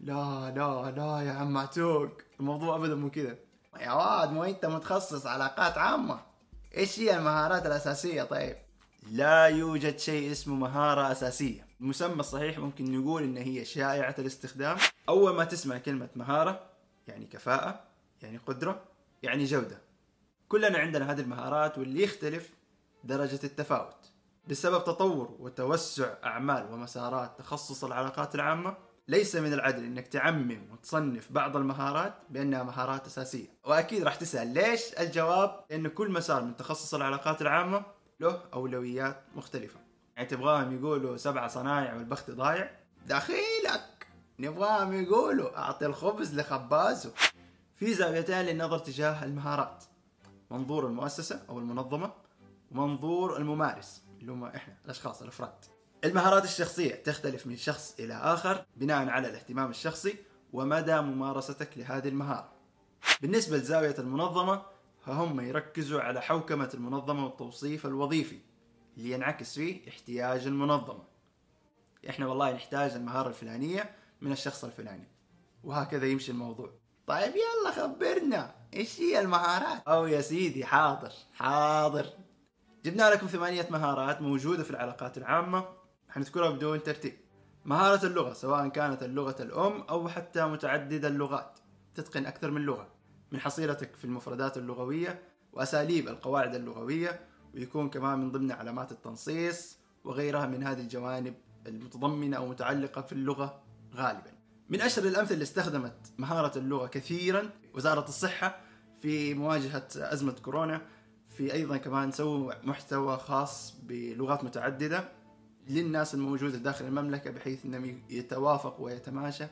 لا لا لا يا عم معتوق الموضوع ابدا مو كذا يا واد مو أنت متخصص علاقات عامة؟ إيش هي المهارات الأساسية طيب؟ لا يوجد شيء اسمه مهارة أساسية. المسمى الصحيح ممكن نقول إن هي شائعة الاستخدام. أول ما تسمع كلمة مهارة يعني كفاءة يعني قدرة يعني جودة. كلنا عندنا هذه المهارات واللي يختلف درجة التفاوت. بسبب تطور وتوسع أعمال ومسارات تخصص العلاقات العامة ليس من العدل إنك تعمم وتصنف بعض المهارات بأنها مهارات أساسية، وأكيد راح تسأل ليش؟ الجواب ان كل مسار من تخصص العلاقات العامة له أولويات مختلفة. يعني تبغاهم يقولوا سبعه صنايع والبخت ضايع؟ دخيلك نبغاهم يقولوا أعطي الخبز لخبازه. في زاويتين للنظر تجاه المهارات. منظور المؤسسة أو المنظمة ومنظور الممارس اللي هم إحنا الأشخاص الأفراد. المهارات الشخصية تختلف من شخص إلى آخر بناء على الاهتمام الشخصي ومدى ممارستك لهذه المهارة. بالنسبة لزاوية المنظمة فهم يركزوا على حوكمة المنظمة والتوصيف الوظيفي اللي ينعكس فيه احتياج المنظمة. إحنا والله نحتاج المهارة الفلانية من الشخص الفلاني. وهكذا يمشي الموضوع. طيب يلا خبرنا إيش هي المهارات؟ أو يا سيدي حاضر حاضر جبنا لكم ثمانية مهارات موجودة في العلاقات العامة حنذكرها بدون ترتيب. مهارة اللغة سواء كانت اللغة الأم أو حتى متعدد اللغات تتقن أكثر من لغة. من حصيلتك في المفردات اللغوية وأساليب القواعد اللغوية ويكون كمان من ضمن علامات التنصيص وغيرها من هذه الجوانب المتضمنة أو متعلقة في اللغة غالبا. من أشهر الأمثلة اللي استخدمت مهارة اللغة كثيرا وزارة الصحة في مواجهة أزمة كورونا في أيضا كمان سووا محتوى خاص بلغات متعددة. للناس الموجودة داخل المملكة بحيث أنهم يتوافق ويتماشى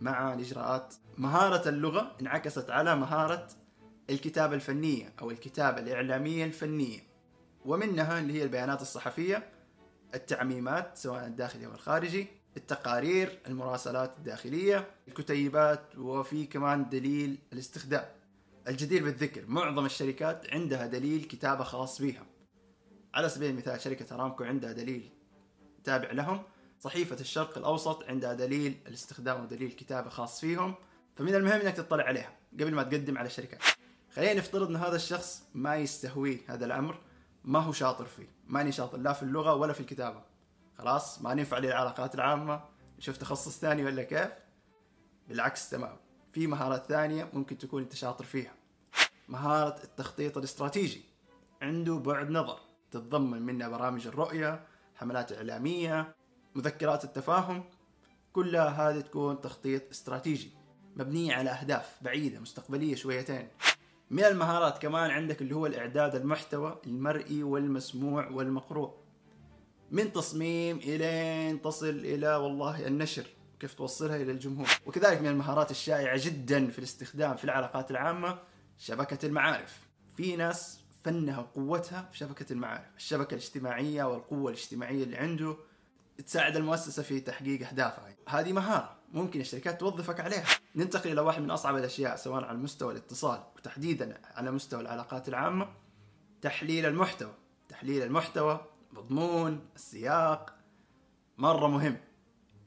مع الإجراءات. مهارة اللغة انعكست على مهارة الكتابة الفنية أو الكتابة الإعلامية الفنية ومنها اللي هي البيانات الصحفية التعميمات سواء الداخلي أو الخارجي التقارير المراسلات الداخلية الكتيبات وفي كمان دليل الاستخدام. الجدير بالذكر معظم الشركات عندها دليل كتابة خاص بها. على سبيل المثال شركة أرامكو عندها دليل تابع لهم. صحيفة الشرق الأوسط عندها دليل الاستخدام ودليل كتابة خاص فيهم. فمن المهم إنك تطلع عليها قبل ما تقدم على الشركات خلينا نفترض إن هذا الشخص ما يستهويه هذا الأمر. ما هو شاطر فيه. ماني شاطر لا في اللغة ولا في الكتابة. خلاص ما ننفع لي العلاقات العامة. نشوف تخصص ثاني ولا كيف؟ بالعكس تمام. في مهارات ثانية ممكن تكون أنت شاطر فيها. مهارة التخطيط الاستراتيجي. عنده بعد نظر تتضمن منها برامج الرؤية حملات إعلامية مذكرات التفاهم كلها هذه تكون تخطيط استراتيجي مبنية على أهداف بعيدة مستقبلية شويتين. من المهارات كمان عندك اللي هو الإعداد المحتوى المرئي والمسموع والمقروء. من تصميم إلين تصل إلى والله النشر كيف توصلها إلى الجمهور. وكذلك من المهارات الشائعة جدا في الاستخدام في العلاقات العامة شبكة المعارف. في ناس فنها وقوتها في شبكة المعارف. الشبكة الاجتماعية والقوة الاجتماعية اللي عنده تساعد المؤسسة في تحقيق أهدافها. هذه مهارة ممكن الشركات توظفك عليها. ننتقل إلى واحد من أصعب الأشياء سواء على مستوى الاتصال وتحديدا على مستوى العلاقات العامة تحليل المحتوى. تحليل المحتوى مضمون السياق مرة مهم.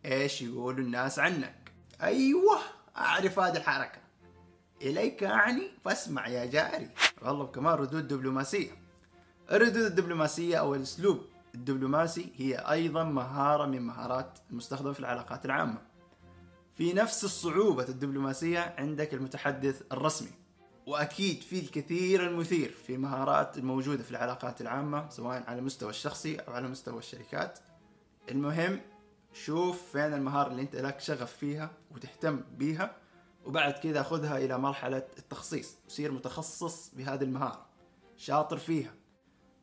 إيش يقولوا الناس عنك؟ أيوه أعرف هذه الحركة. إليك أعني فاسمع يا جاري. والله كمان ردود دبلوماسية. الردود الدبلوماسية أو الأسلوب الدبلوماسي هي أيضا مهارة من مهارات المستخدمة في العلاقات العامة. في نفس الصعوبة الدبلوماسية عندك المتحدث الرسمي. وأكيد في الكثير المثير في المهارات الموجودة في العلاقات العامة سواء على المستوى الشخصي أو على مستوى الشركات. المهم شوف فين المهارة اللي أنت لك شغف فيها وتهتم بيها. وبعد كذا خذها إلى مرحلة التخصيص وصير متخصص بهذه المهارة شاطر فيها.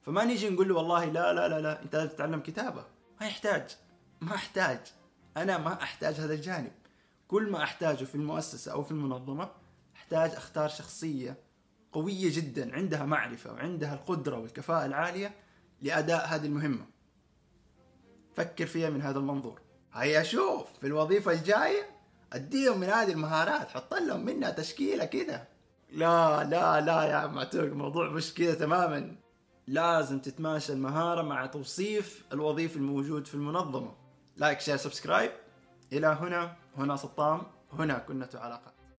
فما نيجي نقول له والله لا لا لا لا أنت لازم تتعلم كتابة. ما يحتاج ما أحتاج. أنا ما أحتاج هذا الجانب. كل ما أحتاجه في المؤسسة أو في المنظمة أحتاج أختار شخصية قوية جدا عندها معرفة وعندها القدرة والكفاءة العالية لأداء هذه المهمة. فكر فيها من هذا المنظور. هيا شوف في الوظيفة الجاية أديهم من هذه المهارات حط لهم منها تشكيلة كده. لا لا لا يا عم عتوق الموضوع مش كده تماما. لازم تتماشى المهارة مع توصيف الوظيفي الموجود في المنظمة. like share subscribe إلى هنا هنا سطام هنا كنة علاقات